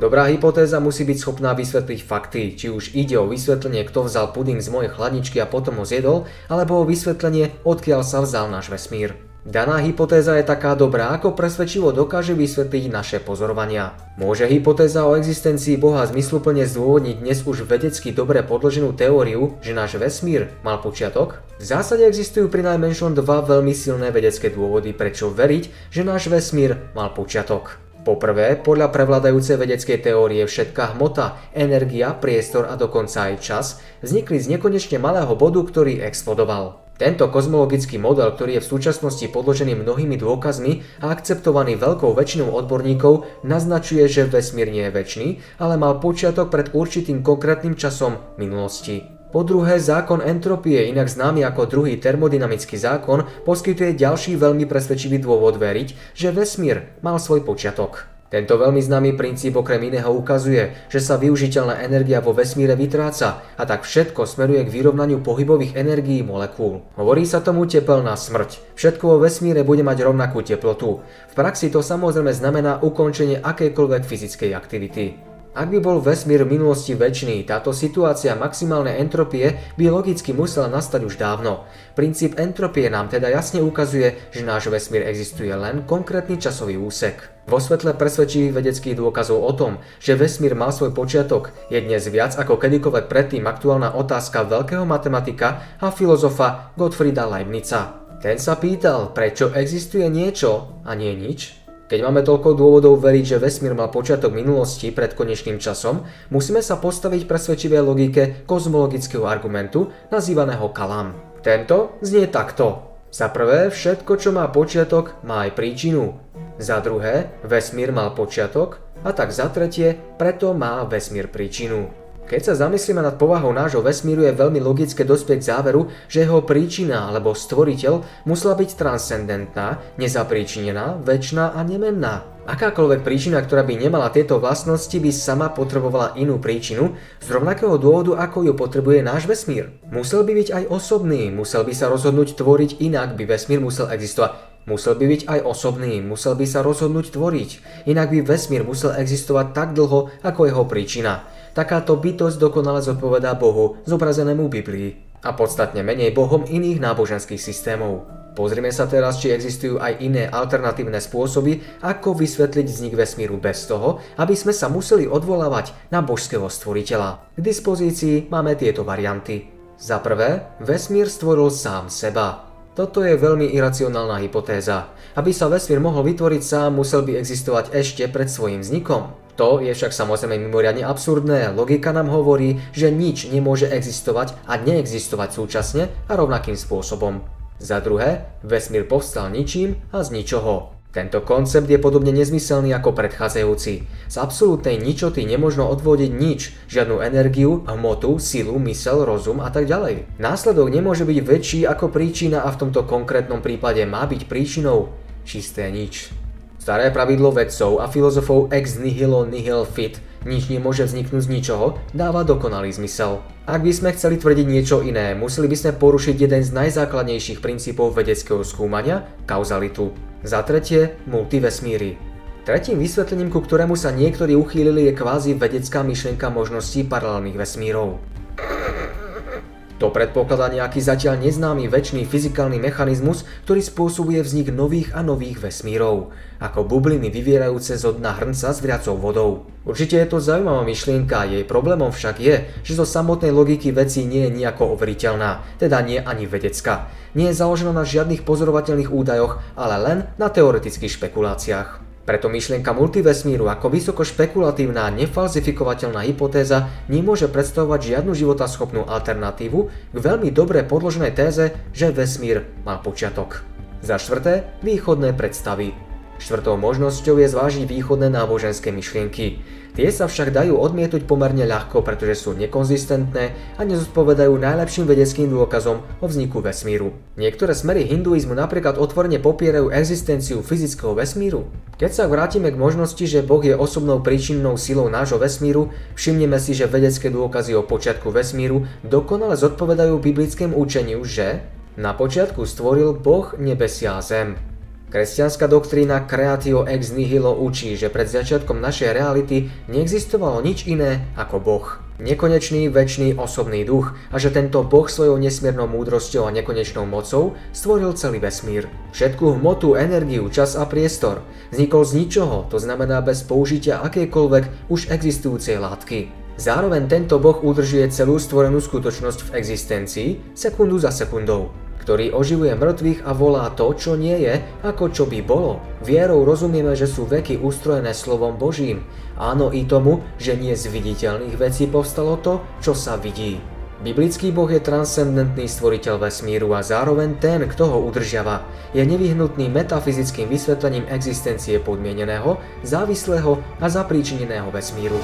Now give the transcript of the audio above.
Dobrá hypotéza musí byť schopná vysvetliť fakty, či už ide o vysvetlenie, kto vzal puding z mojej chladničky a potom ho zjedol, alebo o vysvetlenie, odkiaľ sa vzal náš vesmír. Daná hypotéza je taká dobrá, ako presvedčivo dokáže vysvetliť naše pozorovania. Môže hypotéza o existencii Boha zmysluplne zdôvodniť dnes už vedecky dobre podloženú teóriu, že náš vesmír mal počiatok? V zásade existujú pri najmenšom dva veľmi silné vedecké dôvody, prečo veriť, že náš vesmír mal počiatok. Poprvé, podľa prevládajúcej vedeckej teórie všetká hmota, energia, priestor a dokonca aj čas vznikli z nekonečne malého bodu, ktorý explodoval. Tento kozmologický model, ktorý je v súčasnosti podložený mnohými dôkazmi a akceptovaný veľkou väčšinou odborníkov, naznačuje, že vesmír nie je väčší, ale mal počiatok pred určitým konkrétnym časom minulosti. Po druhé, zákon entropie, inak známy ako druhý termodynamický zákon, poskytuje ďalší veľmi presvedčivý dôvod veriť, že vesmír mal svoj počiatok. Tento veľmi známy princíp okrem iného ukazuje, že sa využiteľná energia vo vesmíre vytráca a tak všetko smeruje k vyrovnaniu pohybových energií molekúl. Hovorí sa tomu tepelná smrť. Všetko vo vesmíre bude mať rovnakú teplotu. V praxi to samozrejme znamená ukončenie akejkoľvek fyzickej aktivity. Ak by bol vesmír v minulosti väčší, táto situácia maximálnej entropie by logicky musela nastať už dávno. Princíp entropie nám teda jasne ukazuje, že náš vesmír existuje len konkrétny časový úsek. Vo svetle presvedčivých vedeckých dôkazov o tom, že vesmír mal svoj počiatok, je dnes viac ako kedykoľvek predtým aktuálna otázka veľkého matematika a filozofa Gottfrieda Leibnica. Ten sa pýtal, prečo existuje niečo a nie nič? Keď máme toľko dôvodov veriť, že vesmír mal počiatok minulosti pred konečným časom, musíme sa postaviť presvedčivej logike kozmologického argumentu nazývaného Kalam. Tento znie takto. Za prvé, všetko, čo má počiatok, má aj príčinu. Za druhé, vesmír mal počiatok a tak za tretie, preto má vesmír príčinu. Keď sa zamyslíme nad povahou nášho vesmíru, je veľmi logické dospieť k záveru, že jeho príčina alebo stvoriteľ musela byť transcendentná, nezapríčinená, väčšiná a nemenná. Akákoľvek príčina, ktorá by nemala tieto vlastnosti, by sama potrebovala inú príčinu z rovnakého dôvodu, ako ju potrebuje náš vesmír. Musel by byť aj osobný, musel by sa rozhodnúť tvoriť inak, by vesmír musel existovať. Musel by byť aj osobný, musel by sa rozhodnúť tvoriť, inak by vesmír musel existovať tak dlho, ako jeho príčina. Takáto bytosť dokonale zodpovedá Bohu, zobrazenému Biblii a podstatne menej Bohom iných náboženských systémov. Pozrime sa teraz, či existujú aj iné alternatívne spôsoby, ako vysvetliť vznik vesmíru bez toho, aby sme sa museli odvolávať na božského stvoriteľa. K dispozícii máme tieto varianty. Za prvé, vesmír stvoril sám seba. Toto je veľmi iracionálna hypotéza. Aby sa vesmír mohol vytvoriť sám, musel by existovať ešte pred svojim vznikom. To je však samozrejme mimoriadne absurdné. Logika nám hovorí, že nič nemôže existovať a neexistovať súčasne a rovnakým spôsobom. Za druhé, vesmír povstal ničím a z ničoho. Tento koncept je podobne nezmyselný ako predchádzajúci. Z absolútnej ničoty nemožno odvodiť nič, žiadnu energiu, hmotu, silu, mysel, rozum a tak ďalej. Následok nemôže byť väčší ako príčina a v tomto konkrétnom prípade má byť príčinou čisté nič. Staré pravidlo vedcov a filozofov ex nihilo nihil fit, nič nemôže vzniknúť z ničoho, dáva dokonalý zmysel. Ak by sme chceli tvrdiť niečo iné, museli by sme porušiť jeden z najzákladnejších princípov vedeckého skúmania, kauzalitu. Za tretie, multivesmíry. Tretím vysvetlením, ku ktorému sa niektorí uchýlili, je kvázi vedecká myšlienka možností paralelných vesmírov. To predpokladá nejaký zatiaľ neznámy väčší fyzikálny mechanizmus, ktorý spôsobuje vznik nových a nových vesmírov, ako bubliny vyvierajúce zo dna hrnca s vriacou vodou. Určite je to zaujímavá myšlienka, jej problémom však je, že zo samotnej logiky veci nie je nejako overiteľná, teda nie ani vedecká. Nie je založená na žiadnych pozorovateľných údajoch, ale len na teoretických špekuláciách. Preto myšlienka multivesmíru ako vysoko špekulatívna a nefalzifikovateľná hypotéza nemôže predstavovať žiadnu životaschopnú alternatívu k veľmi dobre podloženej téze, že vesmír mal počiatok. Za štvrté, východné predstavy. Štvrtou možnosťou je zvážiť východné náboženské myšlienky. Tie sa však dajú odmietnúť pomerne ľahko, pretože sú nekonzistentné a nezodpovedajú najlepším vedeckým dôkazom o vzniku vesmíru. Niektoré smery hinduizmu napríklad otvorene popierajú existenciu fyzického vesmíru. Keď sa vrátime k možnosti, že Boh je osobnou príčinnou silou nášho vesmíru, všimneme si, že vedecké dôkazy o počiatku vesmíru dokonale zodpovedajú biblickému učeniu, že na počiatku stvoril Boh nebesia a zem. Kresťanská doktrína Creatio ex nihilo učí, že pred začiatkom našej reality neexistovalo nič iné ako Boh. Nekonečný, väčší osobný duch a že tento Boh svojou nesmiernou múdrosťou a nekonečnou mocou stvoril celý vesmír. Všetku hmotu, energiu, čas a priestor vznikol z ničoho, to znamená bez použitia akejkoľvek už existujúcej látky. Zároveň tento Boh udržuje celú stvorenú skutočnosť v existencii sekundu za sekundou ktorý oživuje mŕtvych a volá to, čo nie je, ako čo by bolo. Vierou rozumieme, že sú veky ustrojené slovom Božím. Áno i tomu, že nie z viditeľných vecí povstalo to, čo sa vidí. Biblický Boh je transcendentný stvoriteľ vesmíru a zároveň ten, kto ho udržiava. Je nevyhnutným metafyzickým vysvetlením existencie podmieneného, závislého a zapríčineného vesmíru.